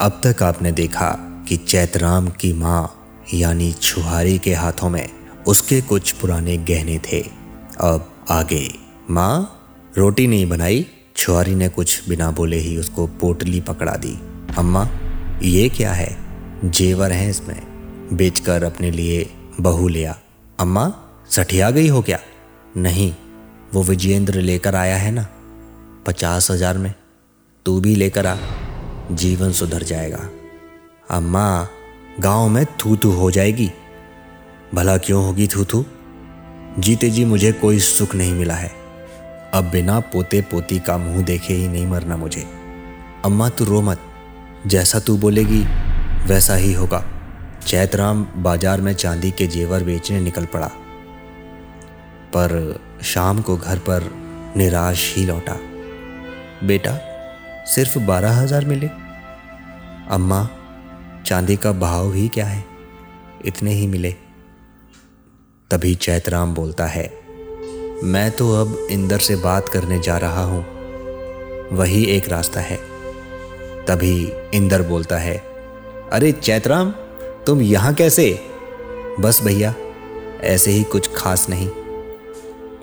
अब तक आपने देखा कि चैतराम की माँ, यानी छुहारी के हाथों में उसके कुछ पुराने गहने थे। अब आगे, माँ, रोटी नहीं बनाई, छुहारी ने कुछ बिना बोले ही उसको पोटली पकड़ा दी। अम्मा, ये क्या है? जेवर हैं इसमें, बेचकर अपने लिए बहू लिया अम्मा, सठिया गई हो क्या? नहीं, वो विजेंद्र लेकर आया है ना, पचास हज़ार में। तू भी लेकर आ। जीवन सुधर जाएगा। अम्मा गाँव में थू थू हो जाएगी। भला क्यों होगी थू थू जीते जी मुझे कोई सुख नहीं मिला है। अब बिना पोते पोती का मुँह देखे ही नहीं मरना मुझे। अम्मा तू रो मत। जैसा तू बोलेगी, वैसा ही होगा। चैतराम बाज़ार में चांदी के जेवर बेचने निकल पड़ा। पर शाम को घर पर निराश ही लौटा। बेटा सिर्फ़ बारह हज़ार मिले। अम्मा, चांदी का भाव ही क्या है? इतने ही मिले। तभी चैतराम बोलता है, मैं तो अब इंदर से बात करने जा रहा हूँ। वही एक रास्ता है। तभी इंदर बोलता है, अरे चैतराम, तुम यहाँ कैसे? बस भैया, ऐसे ही कुछ खास नहीं।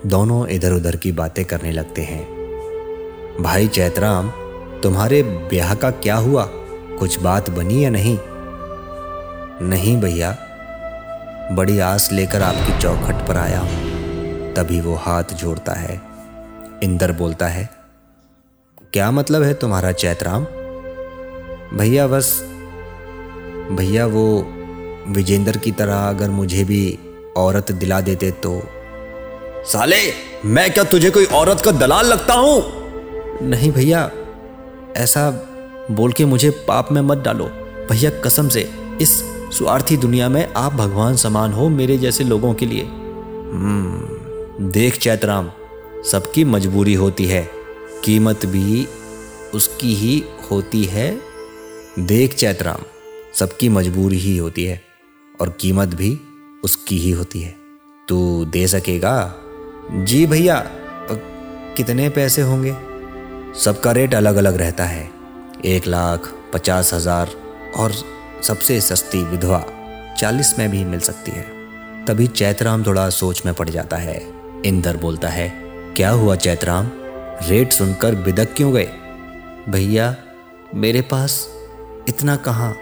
दोनों इधर उधर की बातें करने लगते हैं। भाई चैतराम तुम्हारे ब्याह का क्या हुआ? कुछ बात बनी या नहीं? नहीं भैया। बड़ी आस लेकर आपकी चौखट पर आया हूँ। तभी वो हाथ जोड़ता है। इंदर बोलता है क्या मतलब है तुम्हारा चैतराम? भैया बस भैया वो विजेंद्र की तरह अगर मुझे भी औरत दिला देते तो साले मैं क्या तुझे कोई औरत का दलाल लगता हूँ? नहीं भैया ऐसा बोल के मुझे पाप में मत डालो। भैया, कसम से, इस स्वार्थी दुनिया में आप भगवान समान हो मेरे जैसे लोगों के लिए। हम्म देख चैतराम, सबकी मजबूरी होती है। कीमत भी उसकी ही होती है। देख चैतराम, सबकी मजबूरी ही होती है और कीमत भी उसकी ही होती है। तू दे सकेगा? जी भैया कितने पैसे होंगे? सबका रेट अलग अलग रहता है। एक लाख, पचास हज़ार और सबसे सस्ती विधवा चालीस में भी मिल सकती है। तभी चैतराम थोड़ा सोच में पड़ जाता है। इंदर बोलता है, क्या हुआ चैतराम? रेट सुनकर बिदक क्यों गए? भैया, मेरे पास इतना कहाँ?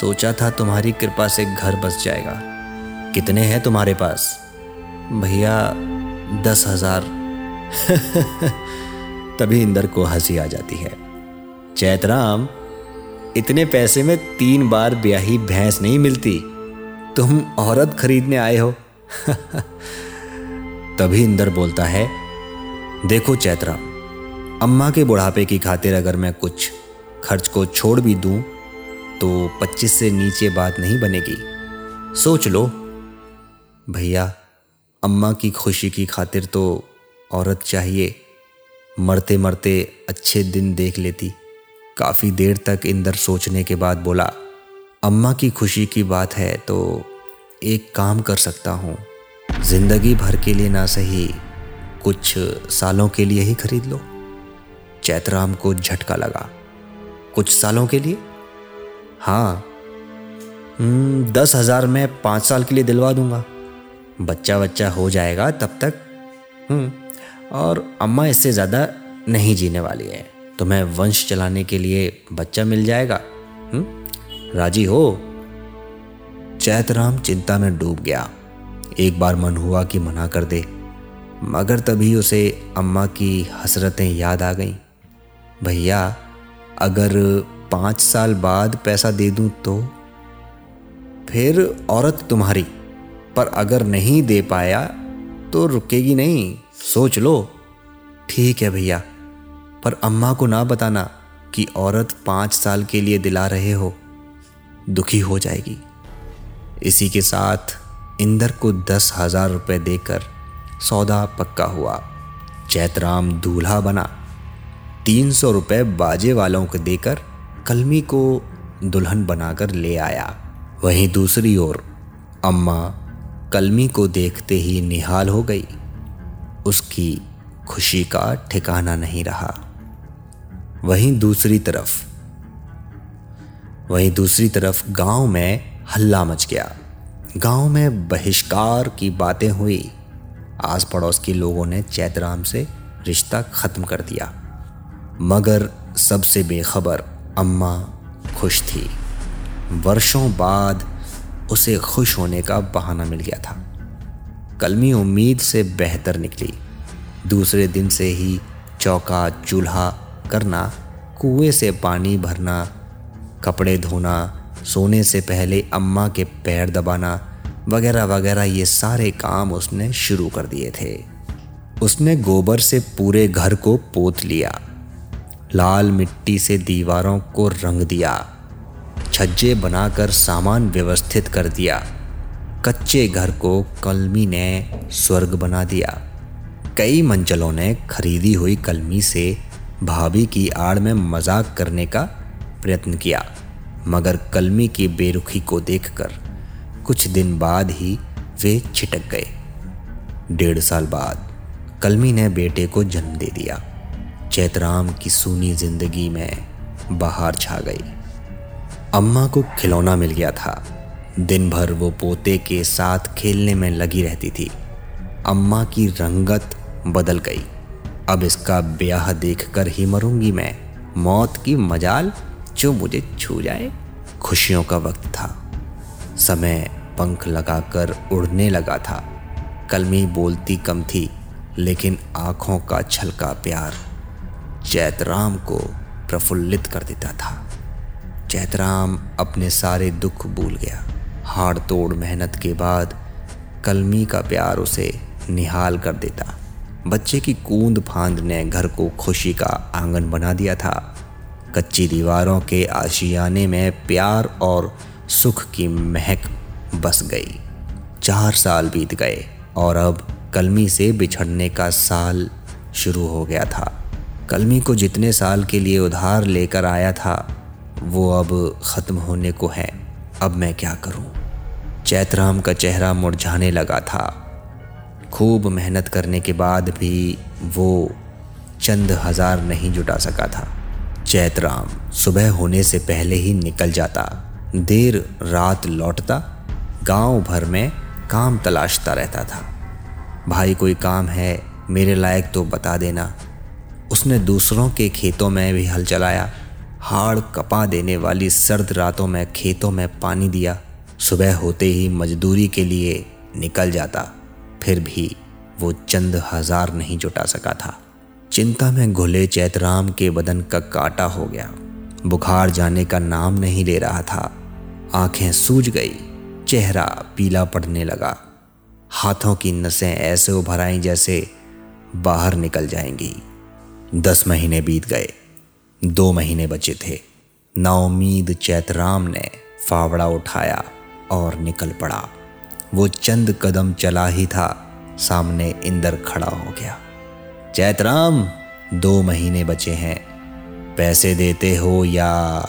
सोचा था तुम्हारी कृपा से घर बस जाएगा। कितने हैं तुम्हारे पास? भैया, दस हज़ार। तभी इंदर को हँसी आ जाती है। चैतराम इतने पैसे में तीन बार ब्याही भैंस नहीं मिलती। तुम औरत खरीदने आए हो। तभी इंदर बोलता है, देखो चैतराम अम्मा के बुढ़ापे की खातिर अगर मैं कुछ खर्च को छोड़ भी दूँ तो पच्चीस से नीचे बात नहीं बनेगी। सोच लो। भैया, अम्मा की खुशी की खातिर तो औरत चाहिए। मरते मरते अच्छे दिन देख लेती। काफ़ी देर तक इंदर सोचने के बाद बोला अम्मा की खुशी की बात है तो एक काम कर सकता हूँ। ज़िंदगी भर के लिए ना सही कुछ सालों के लिए ही खरीद लो। चैतराम को झटका लगा कुछ सालों के लिए? हाँ। हम्म, दस हज़ार में पाँच साल के लिए दिलवा दूँगा। बच्चा बच्चा हो जाएगा तब तक। हम्म, और अम्मा इससे ज़्यादा नहीं जीने वाली है। तो वंश चलाने के लिए बच्चा मिल जाएगा हुँ? हम्म, राज़ी हो? चैतराम चिंता में डूब गया। एक बार मन हुआ कि मना कर दे मगर तभी उसे अम्मा की हसरतें याद आ गईं। भैया अगर पाँच साल बाद पैसा दे दूँ तो? फिर औरत तुम्हारी पर अगर नहीं दे पाया तो रुकेगी नहीं। सोच लो। ठीक है भैया, पर अम्मा को ना बताना कि औरत पाँच साल के लिए दिला रहे हो, दुखी हो जाएगी। इसी के साथ इंदर को दस हज़ार रुपये देकर सौदा पक्का हुआ। चैतराम दूल्हा बना। तीन सौ रुपये बाजे वालों को देकर कलमी को दुल्हन बनाकर ले आया। वहीं दूसरी ओर अम्मा कलमी को देखते ही निहाल हो गई। उसकी खुशी का ठिकाना नहीं रहा। वहीं दूसरी तरफ़, वहीं दूसरी तरफ़ गाँव में हल्ला मच गया। गाँव में बहिष्कार की बातें हुई। आस पड़ोस के लोगों ने चैतराम से रिश्ता खत्म कर दिया। मगर सबसे बेखबर अम्मा खुश थी। वर्षों बाद उसे खुश होने का बहाना मिल गया था। कलमी उम्मीद से बेहतर निकली। दूसरे दिन से ही चौका चूल्हा करना, कुएँ से पानी भरना, कपड़े धोना, सोने से पहले अम्मा के पैर दबाना वगैरह वगैरह ये सारे काम उसने शुरू कर दिए थे। उसने गोबर से पूरे घर को पोत लिया, लाल मिट्टी से दीवारों को रंग दिया, छज्जे बनाकर सामान व्यवस्थित कर दिया। कच्चे घर को कलमी ने स्वर्ग बना दिया। कई मंचलों ने खरीदी हुई कलमी से भाभी की आड़ में मज़ाक करने का प्रयत्न किया, मगर कलमी की बेरुखी को देखकर कुछ दिन बाद ही वे छिटक गए। डेढ़ साल बाद कलमी ने बेटे को जन्म दे दिया। चैतराम की सूनी ज़िंदगी में बाहर छा गई। अम्मा को खिलौना मिल गया था। दिन भर वो पोते के साथ खेलने में लगी रहती थी। अम्मा की रंगत बदल गई। अब इसका ब्याह देखकर ही मरूँगी मैं। मौत की मजाल जो मुझे छू जाए। खुशियों का वक्त था। समय पंख लगाकर उड़ने लगा था। कलमी बोलती कम थी, लेकिन आँखों का छलका प्यार चैतराम को प्रफुल्लित कर देता था। चैतराम अपने सारे दुख भूल गया। हाड़ तोड़ मेहनत के बाद कलमी का प्यार उसे निहाल कर देता। बच्चे की कूंद फांद ने घर को खुशी का आँगन बना दिया था। कच्ची दीवारों के आशियाने में प्यार और सुख की महक बस गई। चार साल बीत गए और अब कलमी से बिछड़ने का साल शुरू हो गया था। कलमी को जितने साल के लिए उधार लेकर आया था, वो अब ख़त्म होने को है। अब मैं क्या करूँ? चैतराम का चेहरा मुरझाने लगा था। खूब मेहनत करने के बाद भी वो चंद हज़ार नहीं जुटा सका था। चैतराम सुबह होने से पहले ही निकल जाता। देर रात लौटता, गाँव भर में काम तलाशता रहता था। भाई कोई काम है, मेरे लायक तो बता देना। उसने दूसरों के खेतों में भी हल चलाया। हाड़ कपा देने वाली सर्द रातों में खेतों में पानी दिया। सुबह होते ही मजदूरी के लिए निकल जाता, फिर भी वो चंद हज़ार नहीं जुटा सका था। चिंता में घुले चैतराम के बदन का काटा हो गया। बुखार जाने का नाम नहीं ले रहा था। आँखें सूज गई, चेहरा पीला पड़ने लगा। हाथों की नसें ऐसे उभर आई जैसे बाहर निकल जाएँगी। दस महीने बीत गए, दो महीने बचे थे। नाउमीद चैतराम ने फावड़ा उठाया। और निकल पड़ा। वो चंद कदम चला ही था, सामने इंदर खड़ा हो गया। चैतराम दो महीने बचे हैं। पैसे देते हो या